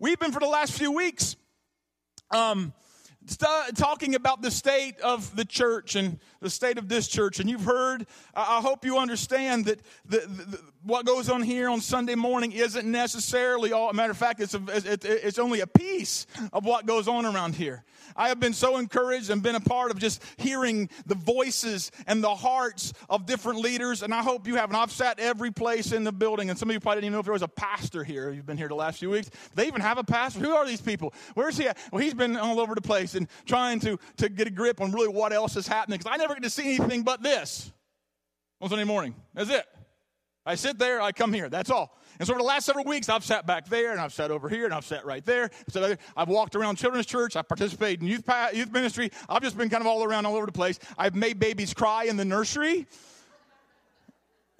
We've been for the last few weeks um, st- talking about the state of the church and the state of this church. And you've heard, I hope you understand that the, the, what goes on here on Sunday morning isn't necessarily all, a matter of fact, it's, a, it, it's only a piece of what goes on around here. I have been so encouraged and been a part of just hearing the voices and the hearts of different leaders. And I hope you have. And I've sat every place in the building. And some of you probably didn't even know if there was a pastor here. You've been here the last few weeks. They even have a pastor. Who are these people? Where's he at? Well, he's been all over the place and trying to, to get a grip on really what else is happening. Because I never get to see anything but this on Sunday morning. That's it. I sit there, I come here. That's all. And so, for the last several weeks, I've sat back there, and I've sat over here, and I've sat right there. I've walked around children's church. I've participated in youth youth ministry. I've just been kind of all around, all over the place. I've made babies cry in the nursery.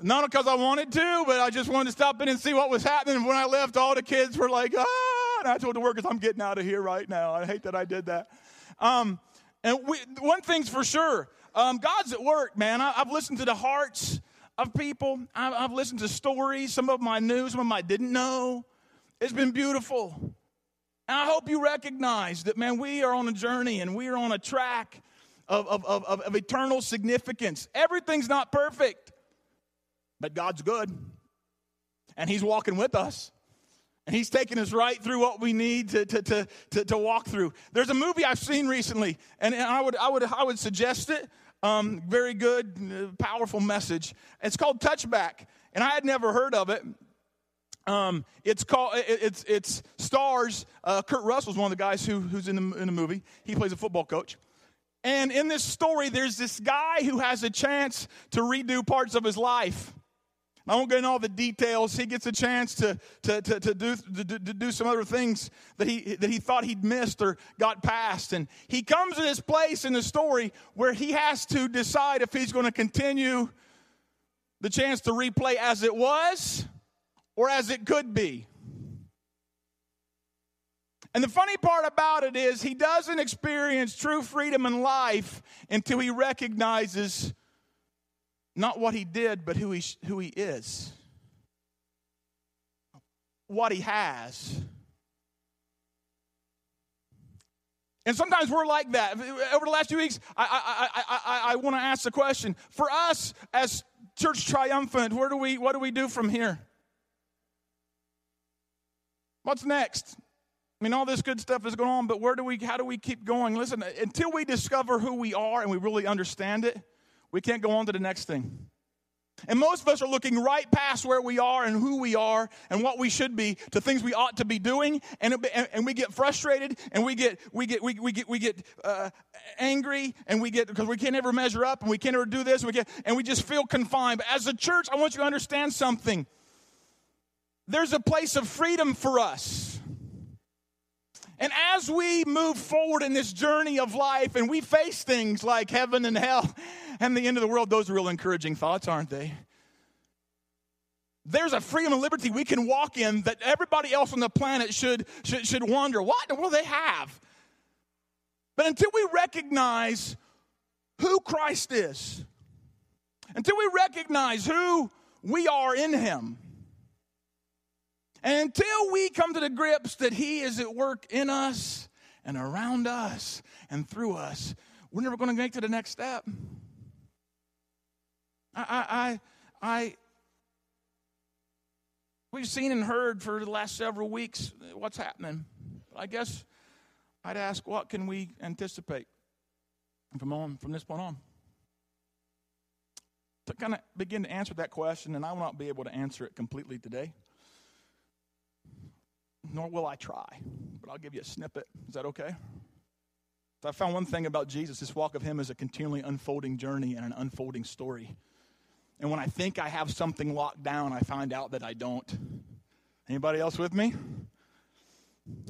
Not because I wanted to, but I just wanted to stop in and see what was happening. And When I left, all the kids were like, ah, and I told the workers, I'm getting out of here right now. I hate that I did that. Um, and we, one thing's for sure um, God's at work, man. I, have listened to the hearts of people. I've, I've listened to stories. Some of them I knew, some of them I didn't know. It's been beautiful. And I hope you recognize that, man, we are on a journey and we are on a track of, of, of, of eternal significance. Everything's not perfect, but God's good. And He's walking with us. And he's taking us right through what we need to, to, to, to, to walk through. There's a movie I've seen recently, and I would, I would, I would suggest it. Um, very good, uh, powerful message. It's called Touchback, and I had never heard of it. Um, it's called it, it's it's stars. Uh, Kurt Russell's one of the guys who, who's in the, in the movie. He plays a football coach. And in this story, there's this guy who has a chance to redo parts of his life. I won't get into all the details. He gets a chance to, to, to, to, do, to, to do some other things that he, that he thought he'd missed or got past. And he comes to this place in the story where he has to decide if he's going to continue the chance to replay as it was or as it could be. And the funny part about it is, he doesn't experience true freedom in life until he recognizes not what he did, but who he, who he is, what he has. And sometimes we're like that. Over the last few weeks, I, I, I, I, I want to ask the question for us as Church Triumphant, where do we, what do we do from here? What's next? I mean, all this good stuff is going on, but where do we, how do we keep going? Listen, until we discover who we are and we really understand it, we can't go on to the next thing. And most of us are looking right past where we are and who we are and what we should be to things we ought to be doing, and, and we get frustrated and we get we get we, we get we get uh, angry and we get because we can't ever measure up and we can't ever do this and we get and we just feel confined. But as a church, I want you to understand something. There's a place of freedom for us. And as we move forward in this journey of life and we face things like heaven and hell and the end of the world, those are real encouraging thoughts, aren't they? There's a freedom and liberty we can walk in that everybody else on the planet should, should, should wonder what in the world they have. But until we recognize who Christ is, until we recognize who we are in Him, and until we come to the grips that He is at work in us and around us and through us, we're never going to make to the next step. I, I, I, we've seen and heard for the last several weeks what's happening. I guess I'd ask, what can we anticipate from on from this point on? To kind of begin to answer that question, and I will not be able to answer it completely today nor will I try, but I'll give you a snippet. Is that okay? So I found one thing about Jesus this walk of him is a continually unfolding journey and an unfolding story. And when I think I have something locked down, I find out that I don't. Anybody else with me?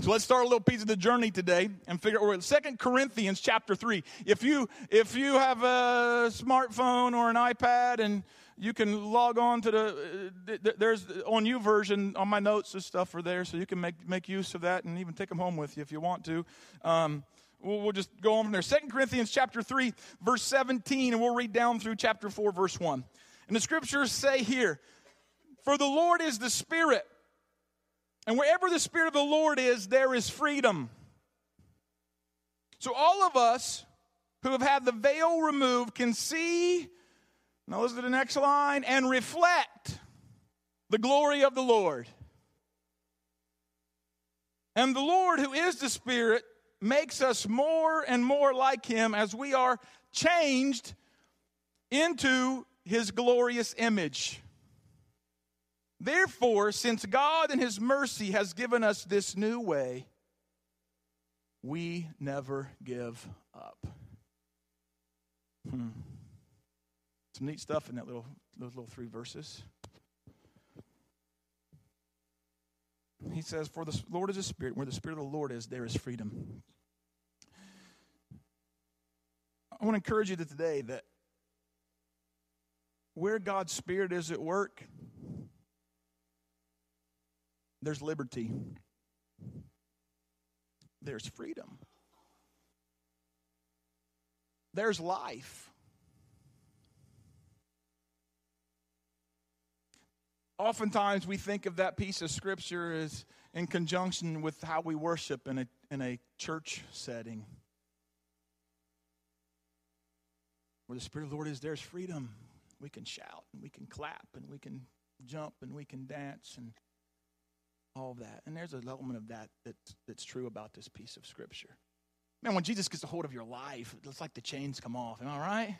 So let's start a little piece of the journey today and figure out Second Corinthians chapter 3. If you if you have a smartphone or an iPad and you can log on to the uh, there's on YouVersion on my notes and stuff are there so you can make make use of that and even take them home with you if you want to. Um, we'll, we'll, just go on from there. Second corinthians chapter 3 verse 17 and we'll read down through chapter 4 verse 1 and the scriptures say here for the lord is the spirit And wherever the Spirit of the Lord is, there is freedom. So all of us who have had the veil removed can see, now to the next line, and reflect the glory of the Lord. And the Lord, who is the Spirit, makes us more and more like Him as we are changed into His glorious image. Therefore, since God in His mercy has given us this new way, we never give up. Hmm. Some neat stuff in that little those little three verses. He says, For the Lord is a spirit. Where the spirit of the Lord is, there is freedom. I want to encourage you today that where God's spirit is at work, there's liberty, there's freedom, there's life. Oftentimes, we think of that piece of scripture as in conjunction with how we worship in a, in a church setting. Where the Spirit of the Lord is, there's freedom. We can shout and we can clap and we can jump and we can dance and all of that. And there's an element of that that's, that's true about this piece of scripture. Man, when Jesus gets a hold of your life, it's like the chains come off. Am I right?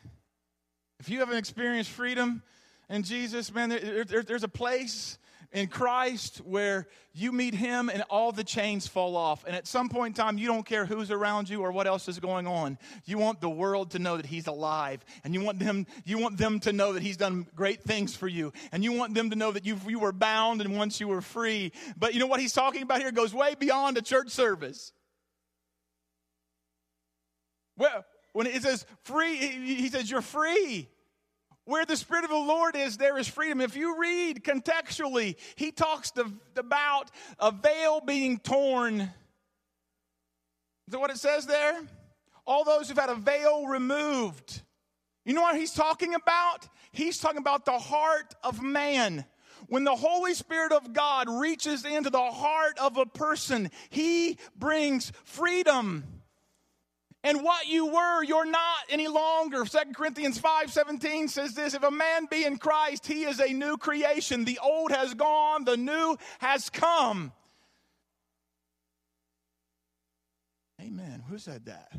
If you haven't experienced freedom in Jesus, man, there, there, there's a place in Christ where you meet Him and all the chains fall off. And at some point in time, you don't care who's around you or what else is going on. You want the world to know that He's alive, and you want them, you want them to know that He's done great things for you, and you want them to know that you, you were bound and once you were free. But you know what He's talking about here goes way beyond a church service. Well, when it says free, He says you're free. Where the Spirit of the Lord is, there is freedom. If you read contextually, he talks to, about a veil being torn. Is that what it says there? All those who've had a veil removed. You know what he's talking about? He's talking about the heart of man. When the Holy Spirit of God reaches into the heart of a person, he brings freedom and what you were, you're not any longer. Second Corinthians 5 17 says this If a man be in Christ, he is a new creation. The old has gone, the new has come. Amen. Who said that?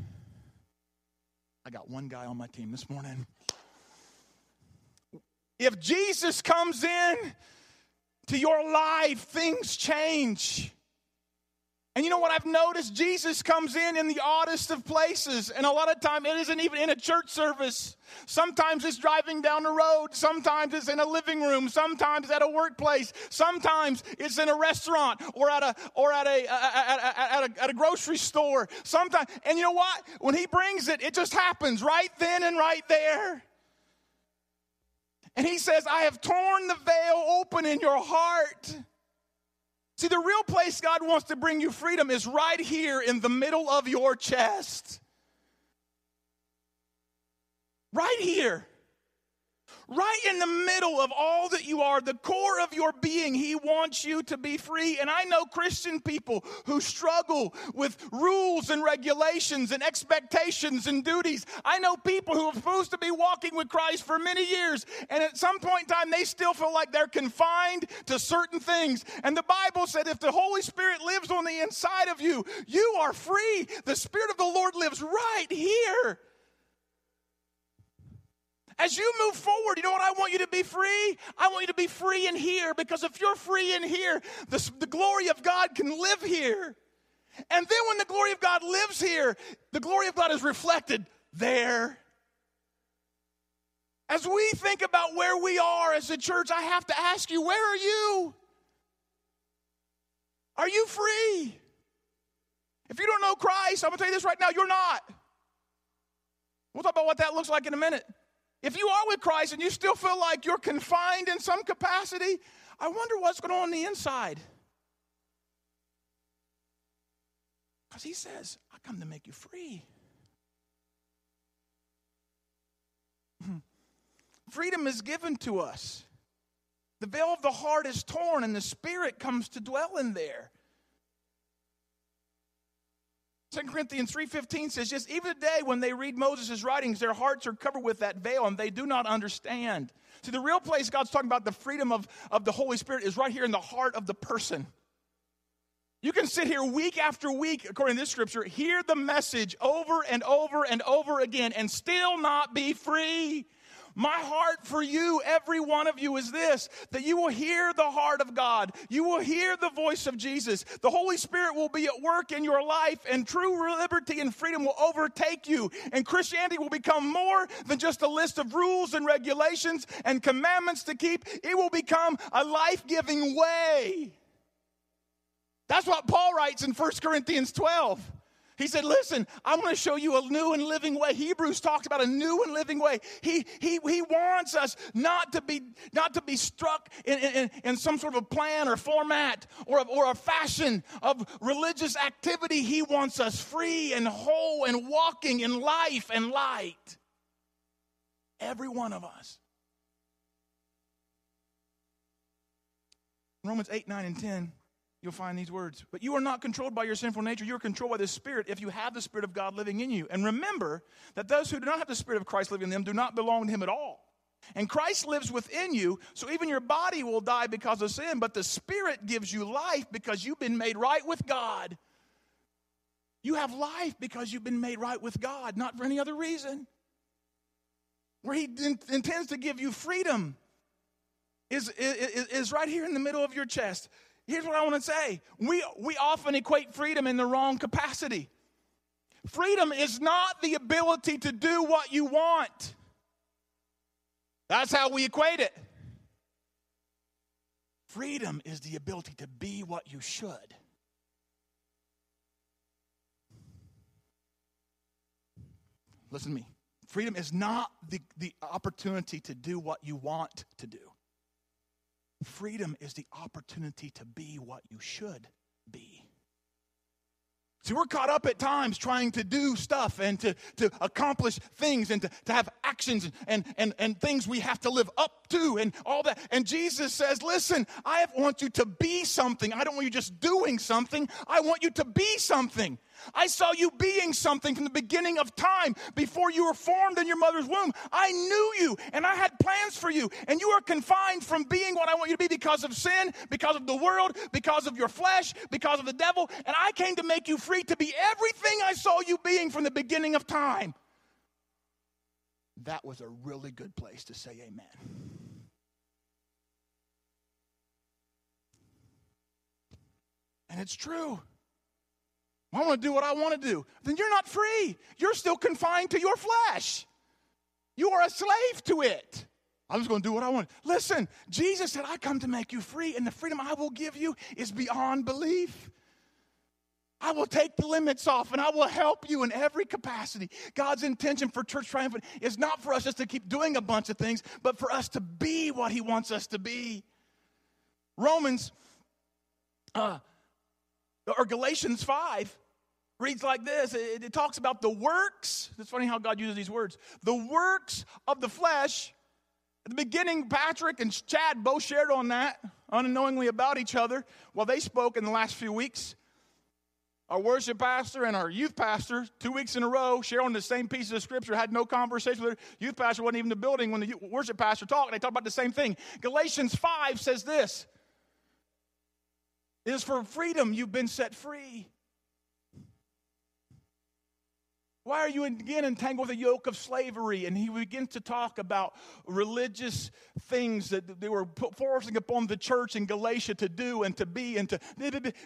I got one guy on my team this morning. If Jesus comes in to your life, things change. And you know what I've noticed? Jesus comes in in the oddest of places. And a lot of time it isn't even in a church service. Sometimes it's driving down the road. Sometimes it's in a living room. Sometimes at a workplace. Sometimes it's in a restaurant or at a, or at a, at a, at a, at a grocery store. Sometimes, and you know what? When he brings it, it just happens right then and right there. And he says, I have torn the veil open in your heart. See, the real place God wants to bring you freedom is right here in the middle of your chest. Right here right in the middle of all that you are, the core of your being, He wants you to be free. And I know Christian people who struggle with rules and regulations and expectations and duties. I know people who are supposed to be walking with Christ for many years, and at some point in time, they still feel like they're confined to certain things. And the Bible said if the Holy Spirit lives on the inside of you, you are free. The Spirit of the Lord lives right here. As you move forward, you know what I want you to be free? I want you to be free in here because if you're free in here, the, the glory of God can live here. And then when the glory of God lives here, the glory of God is reflected there. As we think about where we are as a church, I have to ask you, where are you? Are you free? If you don't know Christ, I'm to tell you this right now, you're not. We'll talk about what that looks like in a minute. If you are with Christ and you still feel like you're confined in some capacity, I wonder what's going on on the inside. Because he says, I come to make you free. Freedom is given to us. The veil of the heart is torn and the spirit comes to dwell in there. 2 Corinthians 3:15 says, "Just even today when they read Moses' writings, their hearts are covered with that veil and they do not understand." See, the real place God's talking about the freedom of, of the Holy Spirit is right here in the heart of the person. You can sit here week after week, according to this scripture, hear the message over and over and over again and still not be free. My heart for you, every one of you, is this that you will hear the heart of God. You will hear the voice of Jesus. The Holy Spirit will be at work in your life, and true liberty and freedom will overtake you. And Christianity will become more than just a list of rules and regulations and commandments to keep, it will become a life giving way. That's what Paul writes in 1 Corinthians 12. He said, Listen, I'm going to show you a new and living way. Hebrews talks about a new and living way. He, he, he wants us not to be, not to be struck in, in, in some sort of a plan or format or, or a fashion of religious activity. He wants us free and whole and walking in life and light. Every one of us. Romans 8, 9, and 10 you'll find these words. But you are not controlled by your sinful nature. You are controlled by the Spirit if you have the Spirit of God living in you. And remember that those who do not have the Spirit of Christ living in them do not belong to Him at all. And Christ lives within you, so even your body will die because of sin, but the Spirit gives you life because you've been made right with God. You have life because you've been made right with God, not for any other reason. Where He intends to give you freedom is, is, is right here in the middle of your chest. Here's what I want to say we, we often equate freedom in the wrong capacity. Freedom is not the ability to do what you want, that's how we equate it. Freedom is the ability to be what you should. Listen to me. Freedom is not the, the opportunity to do what you want to do. Freedom is the opportunity to be what you should be. See, we're caught up at times trying to do stuff and to, to accomplish things and to, to have actions and, and, and things we have to live up to and all that. And Jesus says, Listen, I want you to be something. I don't want you just doing something, I want you to be something. I saw you being something from the beginning of time. Before you were formed in your mother's womb, I knew you and I had plans for you. And you are confined from being what I want you to be because of sin, because of the world, because of your flesh, because of the devil. And I came to make you free to be everything I saw you being from the beginning of time. That was a really good place to say amen. And it's true. I want to do what I want to do. Then you're not free. You're still confined to your flesh. You are a slave to it. I'm just going to do what I want. Listen, Jesus said, I come to make you free, and the freedom I will give you is beyond belief. I will take the limits off and I will help you in every capacity. God's intention for Church Triumphant is not for us just to keep doing a bunch of things, but for us to be what He wants us to be. Romans uh, or Galatians 5 reads like this it, it, talks about the works. It's funny how God uses these words. The works of the flesh. At the beginning, Patrick and Chad both shared on that unknowingly about each other while they spoke in the last few weeks. Our worship pastor and our youth pastor, two weeks in a row, sharing the same pieces of scripture, had no conversation with their youth pastor, wasn't even in the building when the worship pastor talked. They talked about the same thing. Galatians 5 says this It is for freedom you've been set free. Why are you again entangled with the yoke of slavery? And he begins to talk about religious things that they were forcing upon the church in Galatia to do and to be and to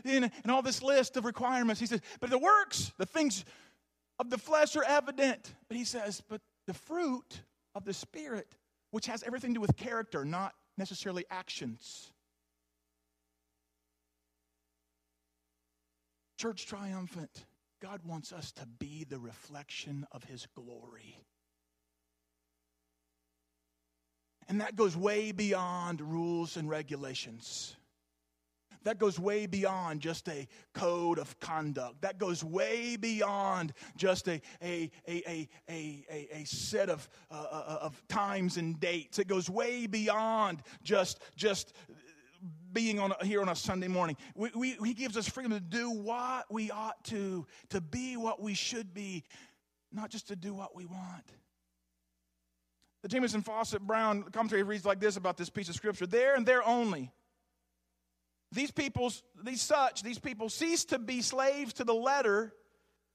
and all this list of requirements. He says, but the works, the things of the flesh are evident. But he says, but the fruit of the Spirit, which has everything to do with character, not necessarily actions. Church triumphant God wants us to be the reflection of His glory. And that goes way beyond rules and regulations. that goes way beyond just a code of conduct. That goes way beyond just a, a, a, a, a, a, set of, uh, uh, of times and dates. It goes way beyond just, just being on here on a Sunday morning. We, we, he gives us freedom to do what we ought to, to be what we should be, not just to do what we want. The Jamieson Fausset Brown commentary reads like this about this piece of scripture there and there only. These people's, these such, these people ceased to be slaves to the letter,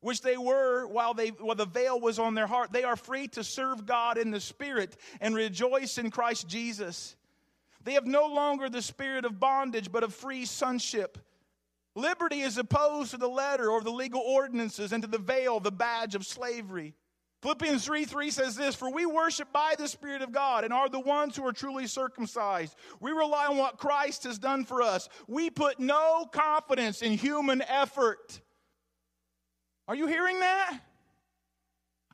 which they were while, they, while the veil was on their heart. They are free to serve God in the Spirit and rejoice in Christ Jesus. They have no longer the spirit of bondage, but of free sonship. Liberty is opposed to the letter or the legal ordinances and to the veil, the badge of slavery. Philippians 3 3 says this For we worship by the Spirit of God and are the ones who are truly circumcised. We rely on what Christ has done for us. We put no confidence in human effort. Are you hearing that?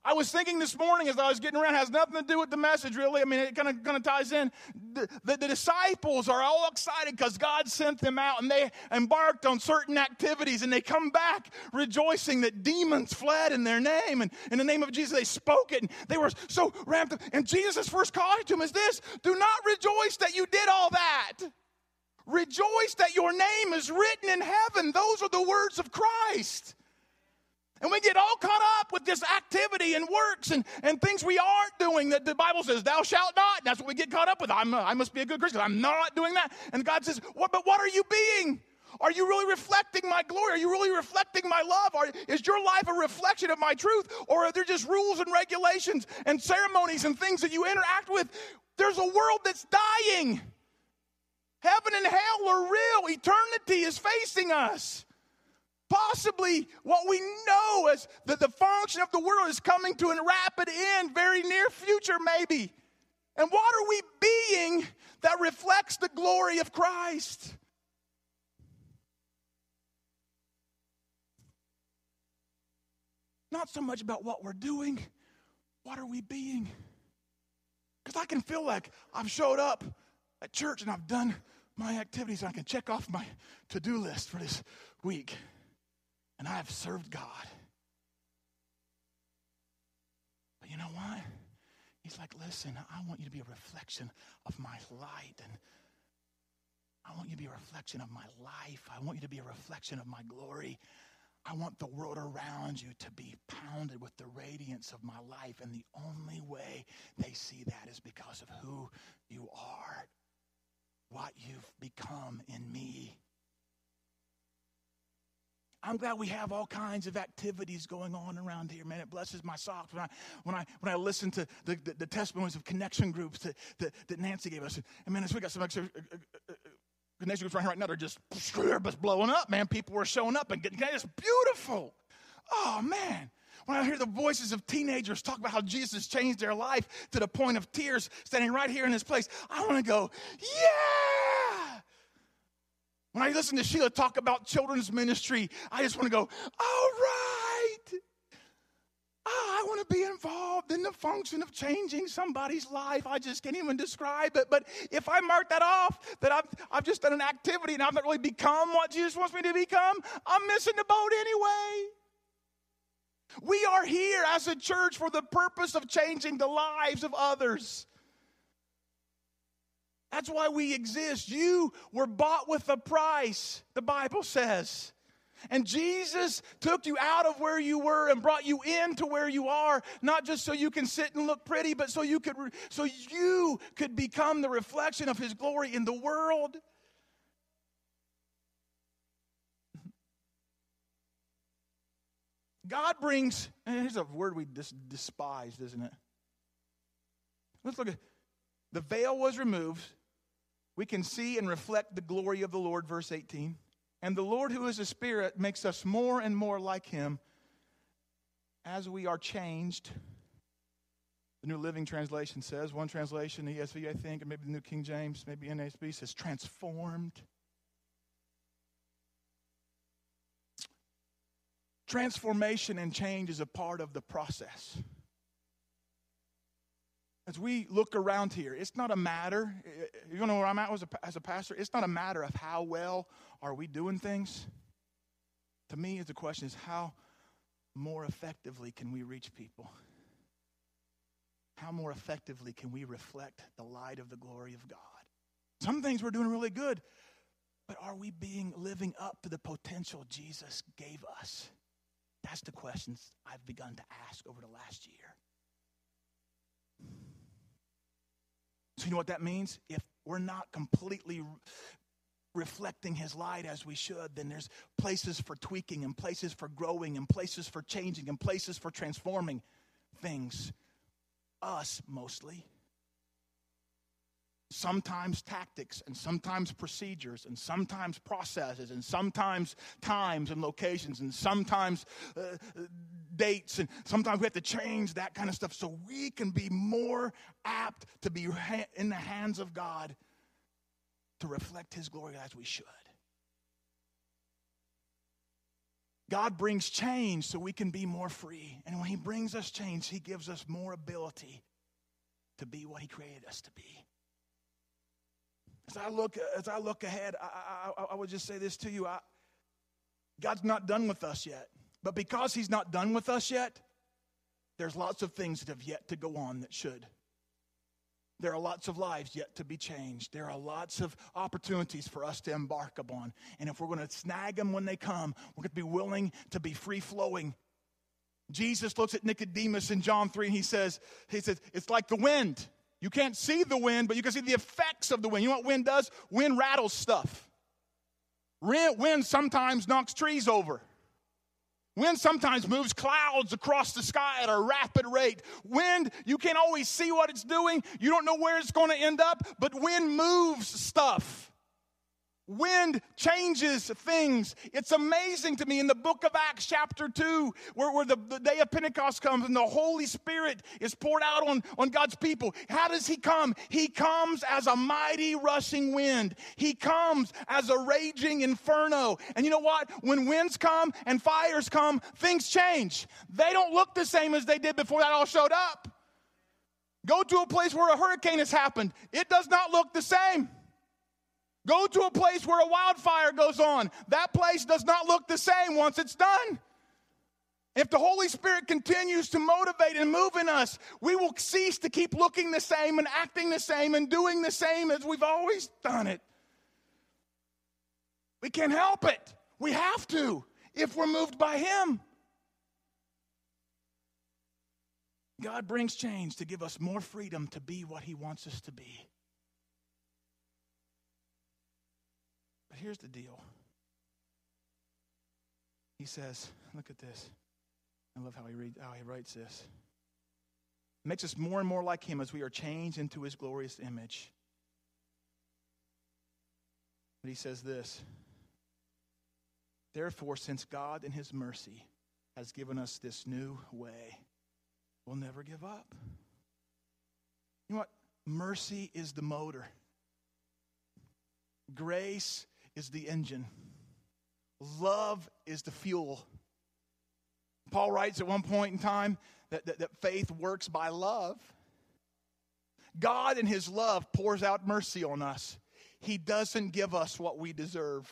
I was thinking this morning as I was getting around, has nothing to do with the message really. I mean, it kind of kind of ties in. The, the, the disciples are all excited because God sent them out and they embarked on certain activities and they come back rejoicing that demons fled in their name. And in the name of Jesus, they spoke it and they were so ramped up. And Jesus' first call to them is this do not rejoice that you did all that. Rejoice that your name is written in heaven. Those are the words of Christ. And we get all caught up with this activity and works and, and things we aren't doing that the Bible says, thou shalt not. And that's what we get caught up with. I'm, I must be a good Christian. I'm not doing that. And God says, what, but what are you being? Are you really reflecting my glory? Are you really reflecting my love? Are, is your life a reflection of my truth? Or are there just rules and regulations and ceremonies and things that you interact with? There's a world that's dying. Heaven and hell are real. Eternity is facing us possibly what we know as that the function of the world is coming to a rapid end, very near future, maybe. And what are we being that reflects the glory of Christ? Not so much about what we're doing, what are we being? Because I can feel like I've showed up at church and I've done my activities. And I can check off my to do list for this week and I have served God. But you know what? He's like, listen, I want you to be a reflection of my light. And I want you to be a reflection of my life. I want you to be a reflection of my glory. I want the world around you to be pounded with the radiance of my life. And the only way they see that is because of who you are, what you've become in me. I'm glad we have all kinds of activities going on around here, man. It blesses my socks when I when I when I listen to the, the, the testimonies of connection groups that, that, that Nancy gave us. And man, we got some extra, uh, uh, uh, connection groups right here right now. They're just just blowing up, man. People are showing up and getting it's beautiful. Oh man. When I hear the voices of teenagers talk about how Jesus changed their life to the point of tears, standing right here in this place, I want to go, yeah. When I listen to Sheila talk about children's ministry, I just want to go, all right. Oh, I want to be involved in the function of changing somebody's life. I just can't even describe it. But if I mark that off, that I've, I've just done an activity and I've not really become what Jesus wants me to become, I'm missing the boat anyway. We are here as a church for the purpose of changing the lives of others. That's why we exist. You were bought with a price, the Bible says. And Jesus took you out of where you were and brought you into where you are, not just so you can sit and look pretty, but so you could so you could become the reflection of his glory in the world. God brings, here's a word we dis- despised, isn't it? Let's look at the veil was removed we can see and reflect the glory of the Lord, verse 18. And the Lord, who is a spirit, makes us more and more like him as we are changed. The New Living Translation says, one translation, the ESV, I think, and maybe the New King James, maybe NASB, says transformed. Transformation and change is a part of the process. As we look around here, it's not a matter, you know where I'm at as a, as a pastor? It's not a matter of how well are we doing things. To me, the question is how more effectively can we reach people? How more effectively can we reflect the light of the glory of God? Some things we're doing really good, but are we being living up to the potential Jesus gave us? That's the questions I've begun to ask over the last year. So, you know what that means? If we're not completely reflecting his light as we should, then there's places for tweaking and places for growing and places for changing and places for transforming things. Us mostly sometimes tactics and sometimes procedures and sometimes processes and sometimes times and locations and sometimes uh, dates and sometimes we have to change that kind of stuff so we can be more apt to be in the hands of God to reflect his glory as we should. God brings change so we can be more free. And when he brings us change, he gives us more ability to be what he created us to be. As I look, as I look ahead, I, I, I would just say this to you. I, God's not done with us yet. But because He's not done with us yet, there's lots of things that have yet to go on that should. There are lots of lives yet to be changed. There are lots of opportunities for us to embark upon. And if we're going to snag them when they come, we're going to be willing to be free flowing. Jesus looks at Nicodemus in John 3 and he says, he says, it's like the wind. You can't see the wind, but you can see the effects of the wind. You know what wind does? Wind rattles stuff. Wind sometimes knocks trees over. Wind sometimes moves clouds across the sky at a rapid rate. Wind, you can't always see what it's doing. You don't know where it's going to end up, but wind moves stuff. Wind changes things. It's amazing to me in the book of Acts, chapter 2, where, where the, the, day of Pentecost comes and the Holy Spirit is poured out on, on God's people. How does He come? He comes as a mighty rushing wind, He comes as a raging inferno. And you know what? When winds come and fires come, things change. They don't look the same as they did before that all showed up. Go to a place where a hurricane has happened, it does not look the same. Go to a place where a wildfire goes on. That place does not look the same once it's done. If the Holy Spirit continues to motivate and move in us, we will cease to keep looking the same and acting the same and doing the same as we've always done it. We can't help it. We have to if we're moved by Him. God brings change to give us more freedom to be what He wants us to be. Here's the deal. He says, look at this. I love how he reads how he writes this. Makes us more and more like him as we are changed into his glorious image. But he says this. Therefore, since God in his mercy has given us this new way, we'll never give up. You know what? Mercy is the motor. Grace is the engine, love is the fuel. Paul writes at one point in time that, that, that faith works by love. God, in His love, pours out mercy on us. He doesn't give us what we deserve.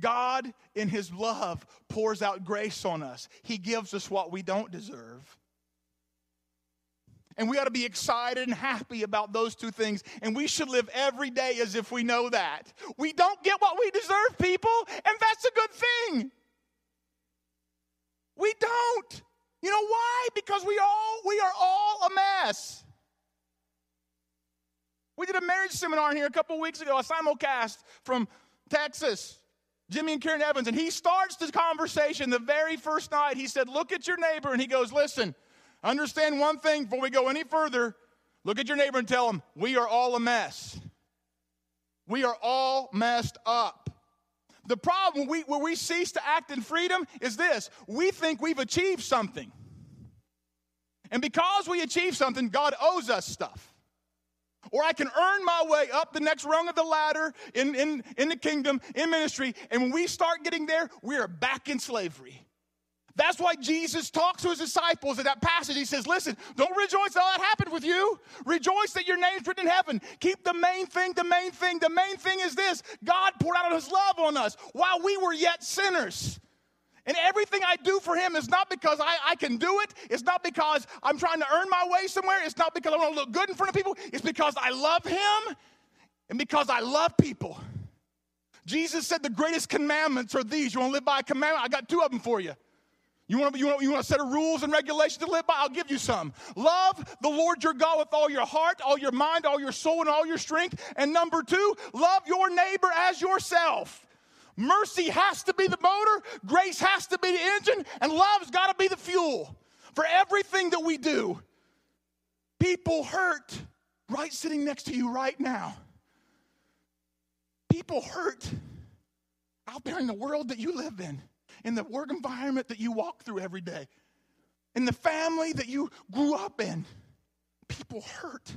God, in His love, pours out grace on us. He gives us what we don't deserve. And we ought to be excited and happy about those two things. And we should live every day as if we know that. We don't get what we deserve, people, and that's a good thing. We don't. You know why? Because we all we are all a mess. We did a marriage seminar here a couple weeks ago, a simulcast from Texas. Jimmy and Karen Evans, and he starts the conversation the very first night. He said, Look at your neighbor, and he goes, Listen, Understand one thing before we go any further. Look at your neighbor and tell him, We are all a mess. We are all messed up. The problem we, where we cease to act in freedom is this we think we've achieved something. And because we achieve something, God owes us stuff. Or I can earn my way up the next rung of the ladder in, in, in the kingdom, in ministry. And when we start getting there, we are back in slavery. That's why Jesus talks to his disciples in that passage. He says, Listen, don't rejoice that all that happened with you. Rejoice that your name's written in heaven. Keep the main thing, the main thing. The main thing is this God poured out his love on us while we were yet sinners. And everything I do for him is not because I, I can do it. It's not because I'm trying to earn my way somewhere. It's not because I want to look good in front of people. It's because I love him and because I love people. Jesus said the greatest commandments are these. You want to live by a commandment? I got two of them for you. You want, you, want, you want a set of rules and regulations to live by? I'll give you some. Love the Lord your God with all your heart, all your mind, all your soul, and all your strength. And number two, love your neighbor as yourself. Mercy has to be the motor, grace has to be the engine, and love's got to be the fuel for everything that we do. People hurt right sitting next to you right now. People hurt out there in the world that you live in, in the work environment that you walk through every day, in the family that you grew up in. People hurt.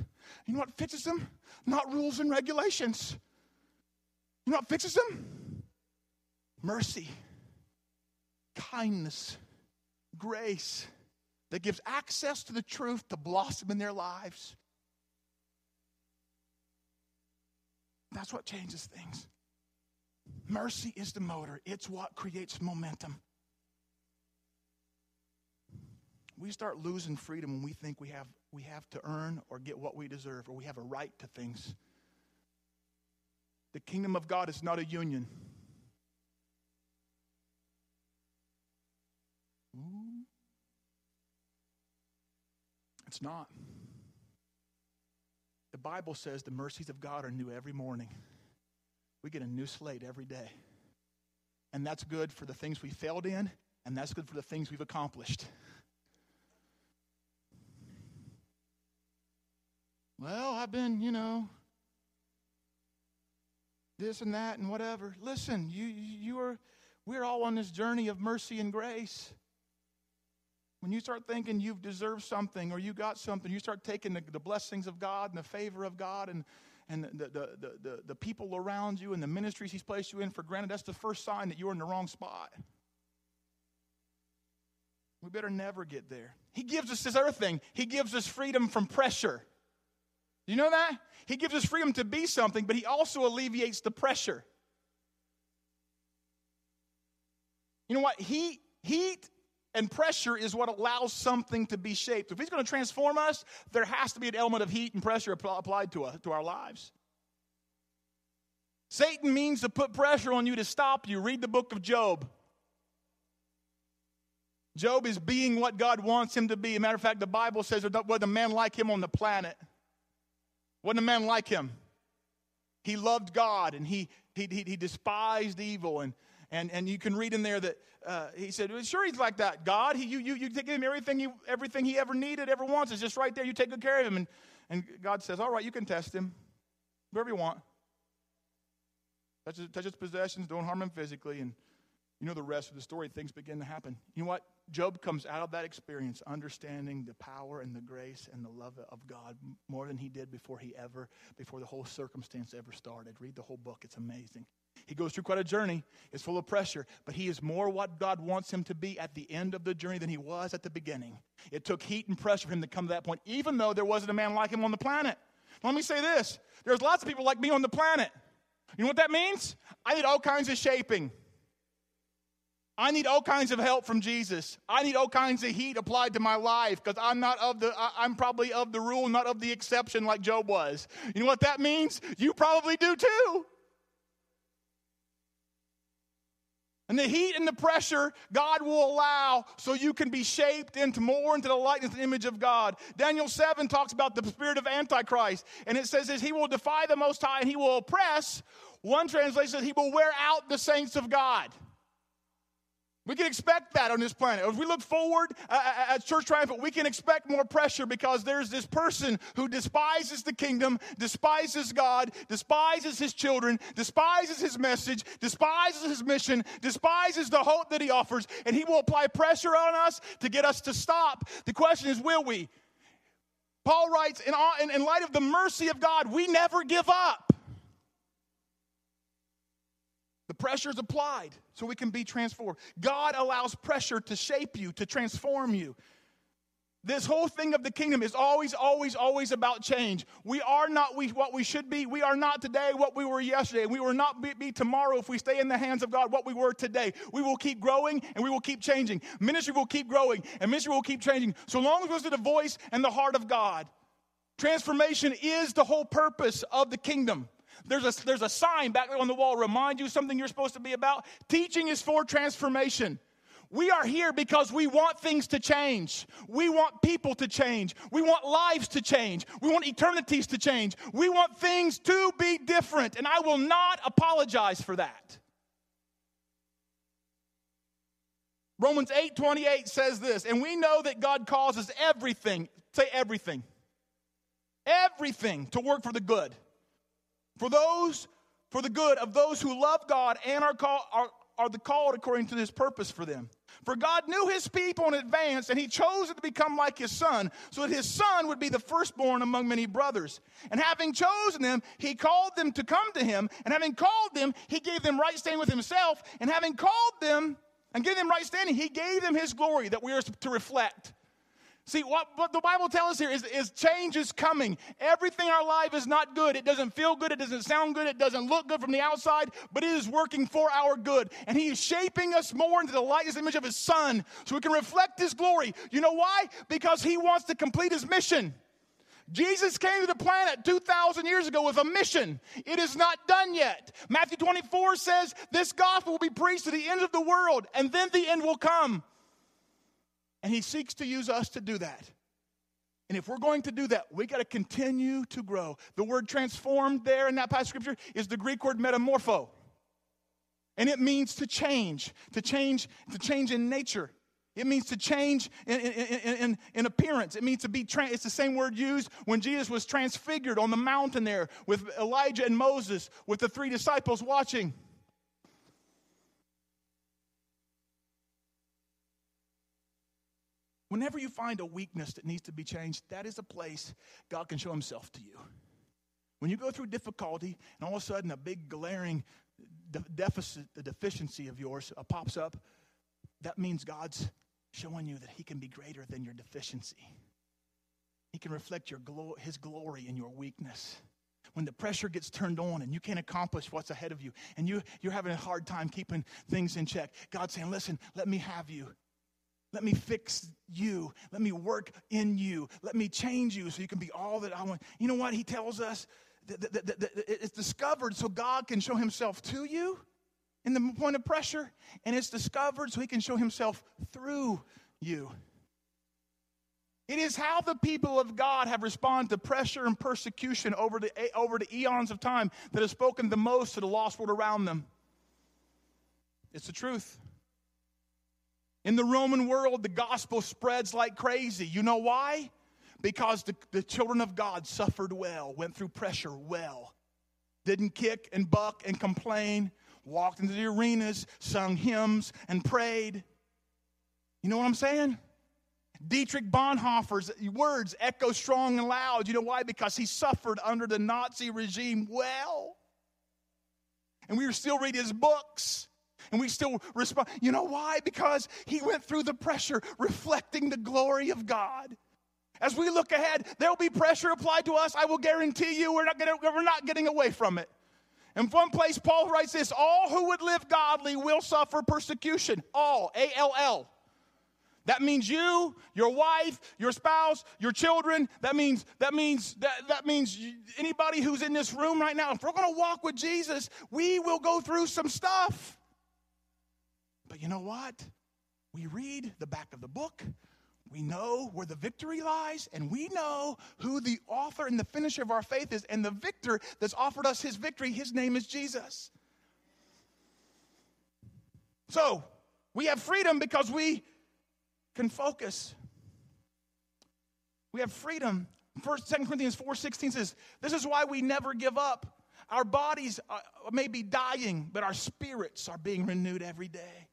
You know what fixes them? Not rules and regulations. You know what fixes them? Mercy, kindness, grace that gives access to the truth to blossom in their lives. That's what changes things. Mercy is the motor, it's what creates momentum. We start losing freedom when we think we have, we have to earn or get what we deserve or we have a right to things. The kingdom of God is not a union. It's not. The Bible says the mercies of God are new every morning. We get a new slate every day. And that's good for the things we failed in, and that's good for the things we've accomplished. Well, I've been, you know, this and that and whatever. Listen, you you are we're all on this journey of mercy and grace. When you start thinking you've deserved something or you got something, you start taking the, the blessings of God and the favor of God and, and the, the, the, the, people around you and the ministries He's placed you in for granted, that's the first sign that you're in the wrong spot. We better never get there. He gives us this other thing. He gives us freedom from pressure. Do you know that? He gives us freedom to be something, but he also alleviates the pressure. You know what? Heat, heat and pressure is what allows something to be shaped. If he's going to transform us, there has to be an element of heat and pressure applied to, us, to our lives. Satan means to put pressure on you to stop you. Read the book of Job. Job is being what God wants him to be. As a matter of fact, the Bible says there wasn't a man like him on the planet. Wasn't a man like him. He loved God and he, he, he, he despised evil. And, and, and you can read in there that uh, he said, well, sure, he's like that. God, he, you, you, you give him everything he, everything he ever needed, ever wants. It's just right there. You take good care of him. And, and God says, all right, you can test him. wherever you want. Touch his, touch his possessions. Don't harm him physically. And you know the rest of the story. Things begin to happen. You know what? Job comes out of that experience understanding the power and the grace and the love of God more than he did before he ever, before the whole circumstance ever started. Read the whole book. It's amazing. He goes through quite a journey. It's full of pressure, but he is more what God wants him to be at the end of the journey than he was at the beginning. It took heat and pressure for him to come to that point, even though there wasn't a man like him on the planet. Let me say this there's lots of people like me on the planet. You know what that means? I need all kinds of shaping. I need all kinds of help from Jesus. I need all kinds of heat applied to my life because I'm not of the I'm probably of the rule, not of the exception like Job was. You know what that means? You probably do too. And the heat and the pressure God will allow so you can be shaped into more into the likeness and image of God. Daniel 7 talks about the spirit of Antichrist. And it says that he will defy the Most High and he will oppress. One translation says he will wear out the saints of God. We can expect that on this planet. As we look forward uh, uh, uh, at Church Triumphant, we can expect more pressure because there's this person who despises the kingdom, despises God, despises his children, despises his message, despises his mission, despises the hope that he offers, and he will apply pressure on us to get us to stop. The question is, will we? Paul writes, in, in, in light of the mercy of God, we never give up. The pressure is applied so we can be transformed. God allows pressure to shape you, to transform you. This whole thing of the kingdom is always, always, always about change. We are not we, what we should be. We are not today what we were yesterday. We will not be, be, tomorrow if we stay in the hands of God what we were today. We will keep growing and we will keep changing. Ministry will keep growing and ministry will keep changing so long as we listen the voice and the heart of God. Transformation is the whole purpose of the kingdom. There's a, there's a sign back on the wall remind you something you're supposed to be about. Teaching is for transformation. We are here because we want things to change. We want people to change. We want lives to change. We want eternities to change. We want things to be different, and I will not apologize for that. Romans 8 28 says this, and we know that God causes everything, say everything, everything to work for the good. For those, for the good of those who love God and are, call, are, are the called according to his purpose for them. For God knew his people in advance, and he chose it to become like his son, so that his son would be the firstborn among many brothers. And having chosen them, he called them to come to him. And having called them, he gave them right standing with himself. And having called them and given them right standing, he gave them his glory that we are to reflect. See, what, what the Bible tells us here is, is change is coming. Everything in our life is not good. It doesn't feel good. It doesn't sound good. It doesn't look good from the outside, but it is working for our good. And He is shaping us more into the likeness image of His Son so we can reflect His glory. You know why? Because He wants to complete His mission. Jesus came to the planet 2,000 years ago with a mission. It is not done yet. Matthew 24 says this gospel will be preached to the ends of the world, and then the end will come. And He seeks to use us to do that. And if we're going to do that, we got to continue to grow. The word transformed there in that passage of scripture is the Greek word metamorpho. And it means to change, to change, to change in nature. It means to change in, in, in, in appearance. It means to be, tra- it's the same word used when Jesus was transfigured on the mountain there with Elijah and Moses, with the three disciples watching. Whenever you find a weakness that needs to be changed, that is a place God can show himself to you. When you go through difficulty and all of a sudden a big glaring de- deficit, the deficiency of yours uh, pops up, that means God's showing you that he can be greater than your deficiency. He can reflect your glo- his glory in your weakness when the pressure gets turned on and you can't accomplish what's ahead of you and you, you're having a hard time keeping things in check, God's saying, Listen, let me have you. Let me fix you. Let me work in you. Let me change you so you can be all that I want. You know what? He tells us that, that, that, that it's discovered so God can show himself to you in the point of pressure, and it's discovered so he can show himself through you. It is how the people of God have responded to pressure and persecution over the, eh, over the eons of time that has spoken the most to the lost world around them. It's the truth. In the Roman world, the gospel spreads like crazy. You know why? Because the, the children of God suffered well, went through pressure well, didn't kick and buck and complain, walked into the arenas, sung hymns, and prayed. You know what I'm saying? Dietrich Bonhoeffer's words echo strong and loud. You know why? Because he suffered under the Nazi regime well. And we still read his books and we still respond. You know why? Because he went through the pressure reflecting the glory of God. As we look ahead, there'll be pressure applied to us. I will guarantee you we're not, gonna, we're not getting away from it. In one place, Paul writes this All who would live godly will suffer persecution. All, A L L. That means you, your wife, your spouse, your children. That means that means that, that means anybody who's in this room right now. If we're going to walk with Jesus, we will go through some stuff. But you know what? We read the back of the book. We know where the victory lies, and we know who the author and the finisher of our faith is. And the victor that's offered us his victory, his name is Jesus. So, we have freedom because we can focus. We have freedom. First, Second Corinthians 4:16 says, "This is why we never give up. Our bodies uh, may be dying, but our spirits are being renewed every day."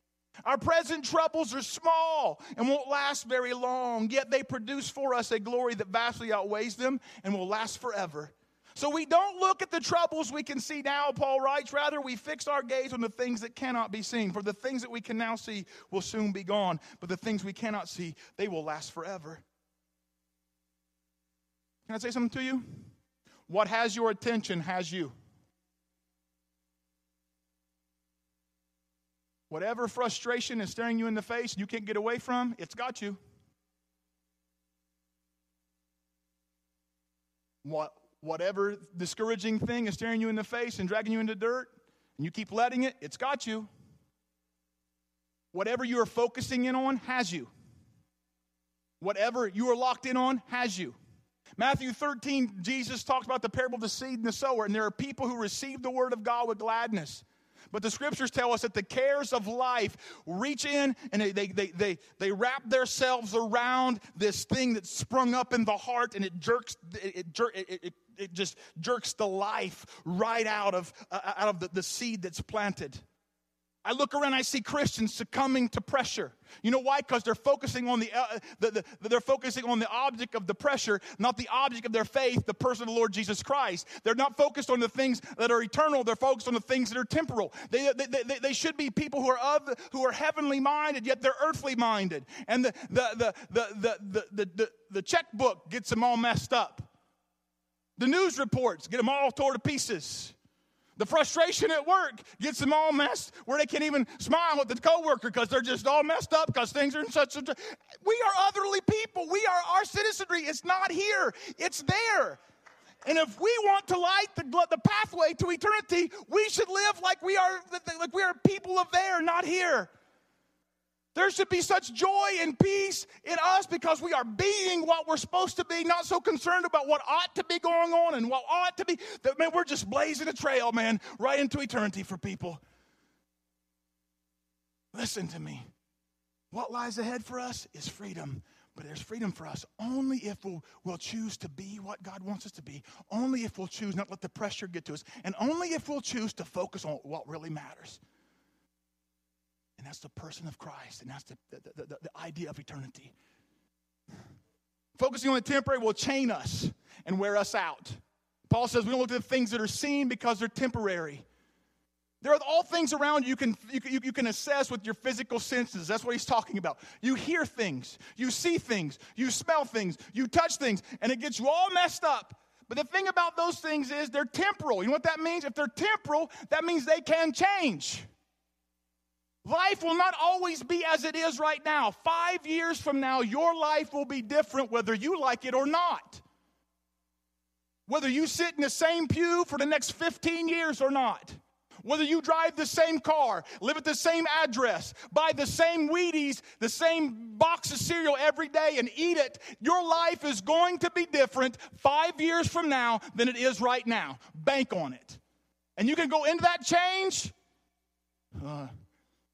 Our present troubles are small and won't last very long, yet they produce for us a glory that vastly outweighs them and will last forever. So we don't look at the troubles we can see now, Paul writes. Rather, we fix our gaze on the things that cannot be seen. For the things that we can now see will soon be gone, but the things we cannot see, they will last forever. Can I say something to you? What has your attention has you. Whatever frustration is staring you in the face you can't get away from, it's got you. What, whatever discouraging thing is staring you in the face and dragging you into dirt, and you keep letting it, it's got you. Whatever you are focusing in on has you. Whatever you are locked in on has you. Matthew 13, Jesus talks about the parable of the seed and the sower, and there are people who receive the word of God with gladness. But the scriptures tell us that the cares of life reach in and they, they, they, they, they wrap themselves around this thing that's sprung up in the heart and it jerks, it, it, it, it just jerks the life right out of, uh, out of the, the seed that's planted. I look around, I see Christians succumbing to pressure. You know why? Because they're focusing on the, uh, the, the, they're focusing on the object of the pressure, not the object of their faith, the person of the Lord Jesus Christ. They're not focused on the things that are eternal. They're focused on the things that are temporal. They, they, they, they should be people who are of who are heavenly minded, yet they're earthly minded. And the the the the the the, the, the checkbook gets them all messed up. The news reports get them all torn to pieces. The frustration at work gets them all messed where they can't even smile at the coworker because they're just all messed up because things are in such a. We are otherly people. We are our citizenry. It's not here. It's there. And if we want to light the, the pathway to eternity, we should live like we are like we are people of there, not here. There should be such joy and peace in us because we are being what we're supposed to be, not so concerned about what ought to be going on and what ought to be. That man, we're just blazing a trail, man, right into eternity for people. Listen to me. What lies ahead for us is freedom. But there's freedom for us only if we'll, we'll choose to be what God wants us to be, only if we'll choose not let the pressure get to us, and only if we'll choose to focus on what really matters and that's the person of Christ, and that's the, the, the, the idea of eternity. Focusing on the temporary will chain us and wear us out. Paul says we don't look at the things that are seen because they're temporary. There are all things around you can, you, can, you can assess with your physical senses. That's what he's talking about. You hear things, you see things, you smell things, you touch things, and it gets you all messed up. But the thing about those things is they're temporal. You know what that means? If they're temporal, that means they can change. Life will not always be as it is right now. Five years from now, your life will be different whether you like it or not. Whether you sit in the same pew for the next 15 years or not. Whether you drive the same car, live at the same address, buy the same Wheaties, the same box of cereal every day and eat it, your life is going to be different five years from now than it is right now. Bank on it. And you can go into that change. Uh,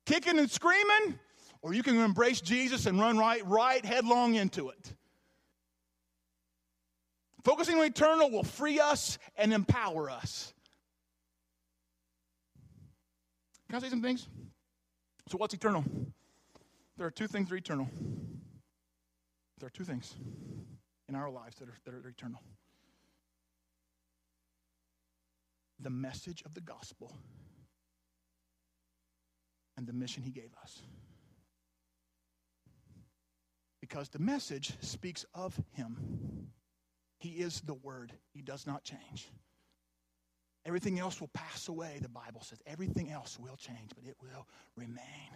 kicking and screaming, or you can embrace Jesus and run right, right headlong into it. Focusing on eternal will free us and empower us. Can I say some things? So, what's eternal? There are two things that are eternal. There are two things in our lives that are, that are eternal the message of the gospel and the mission he gave us. Because the message speaks of him. He is the word, he does not change. Everything else will pass away, the Bible says. Everything else will change, but it will remain.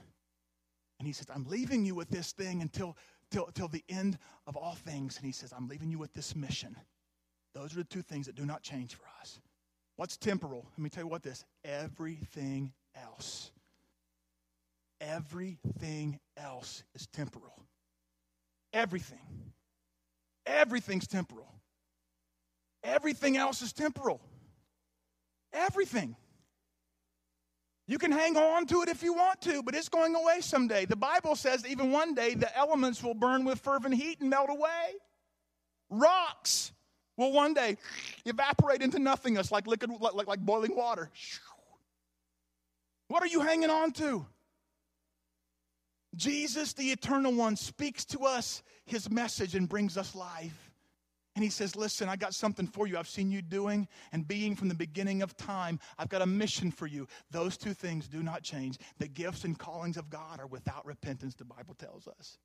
And he says, I'm leaving you with this thing until, till, till the end of all things. And he says, I'm leaving you with this mission. Those are the two things that do not change for us. What's temporal? Let me tell you what this everything else Everything else is temporal. Everything. Everything's temporal. Everything else is temporal. Everything. You can hang on to it if you want to, but it's going away someday. The Bible says even one day the elements will burn with fervent heat and melt away. Rocks will one day evaporate into nothingness like liquid, like, like boiling water. What are you hanging on to? Jesus, the eternal one, speaks to us his message and brings us life. And he says, Listen, I got something for you. I've seen you doing and being from the beginning of time. I've got a mission for you. Those two things do not change. The gifts and callings of God are without repentance, the Bible tells us.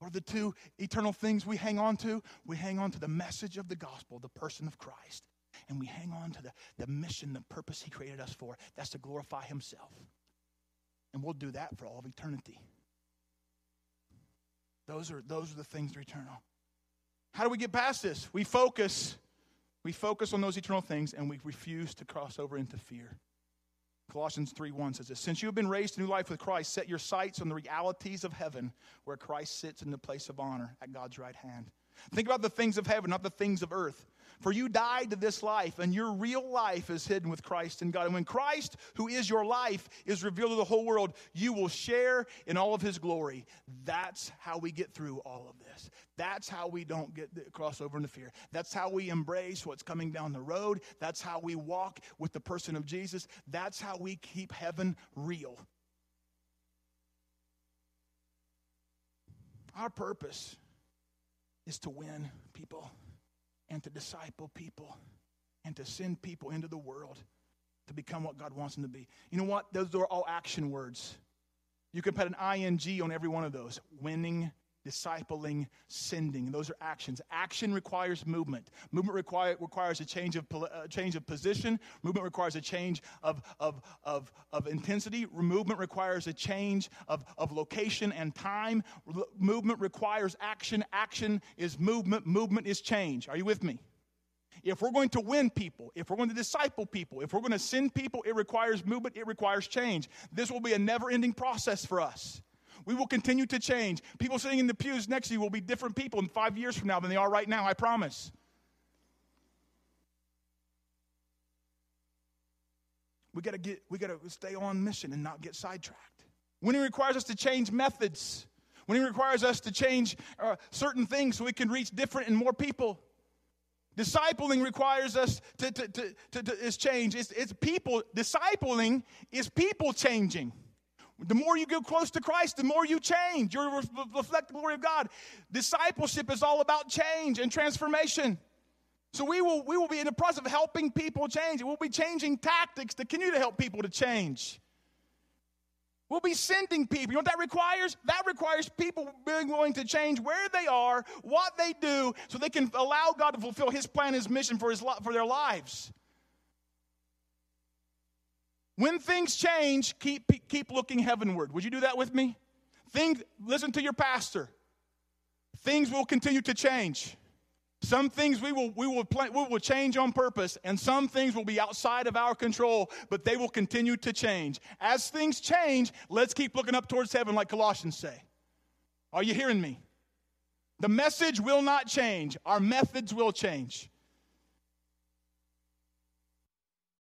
What are the two eternal things we hang on to? We hang on to the message of the gospel, the person of Christ. And we hang on to the, the mission, the purpose he created us for. That's to glorify himself. And we'll do that for all of eternity. Those are, those are the things that are eternal. How do we get past this? We focus. We focus on those eternal things and we refuse to cross over into fear. Colossians 3 1 says this Since you have been raised to new life with Christ, set your sights on the realities of heaven, where Christ sits in the place of honor at God's right hand. Think about the things of heaven, not the things of earth. For you died to this life, and your real life is hidden with Christ in God. And when Christ, who is your life, is revealed to the whole world, you will share in all of his glory. That's how we get through all of this. That's how we don't get cross over into fear. That's how we embrace what's coming down the road. That's how we walk with the person of Jesus. That's how we keep heaven real. Our purpose is to win people and to disciple people and to send people into the world to become what God wants them to be. You know what? Those are all action words. You can put an ing on every one of those winning, discipling, sending. Those are actions. Action requires movement. Movement require, requires a change of, uh, change of position. Movement requires a change of, of, of, of intensity. Movement requires a change of, of location and time. Re- movement requires action. Action is movement. Movement is change. Are you with me? If we're going to win people, if we're going to disciple people, if we're going to send people, it requires movement, it requires change. This will be a never ending process for us. We will continue to change. People sitting in the pews next to you will be different people in five years from now than they are right now, I promise. We gotta get we gotta stay on mission and not get sidetracked. When he requires us to change methods, when he requires us to change uh, certain things so we can reach different and more people. Discipling requires us to, to, to, to, to is change. It's, it's people, discipling is people changing. The more you get close to Christ, the more you change. You reflect the glory of God. Discipleship is all about change and transformation. So we will, we will be in the process of helping people change. We'll be changing tactics to continue to help people to change. We'll be sending people. You know what that requires? That requires people being willing to change where they are, what they do, so they can allow God to fulfill His plan, His mission for, his, for their lives. When things change, keep, keep looking heavenward. Would you do that with me? Think, listen to your pastor. Things will continue to change. Some things we will, we, will play, we will change on purpose, and some things will be outside of our control, but they will continue to change. As things change, let's keep looking up towards heaven, like Colossians say. Are you hearing me? The message will not change, our methods will change.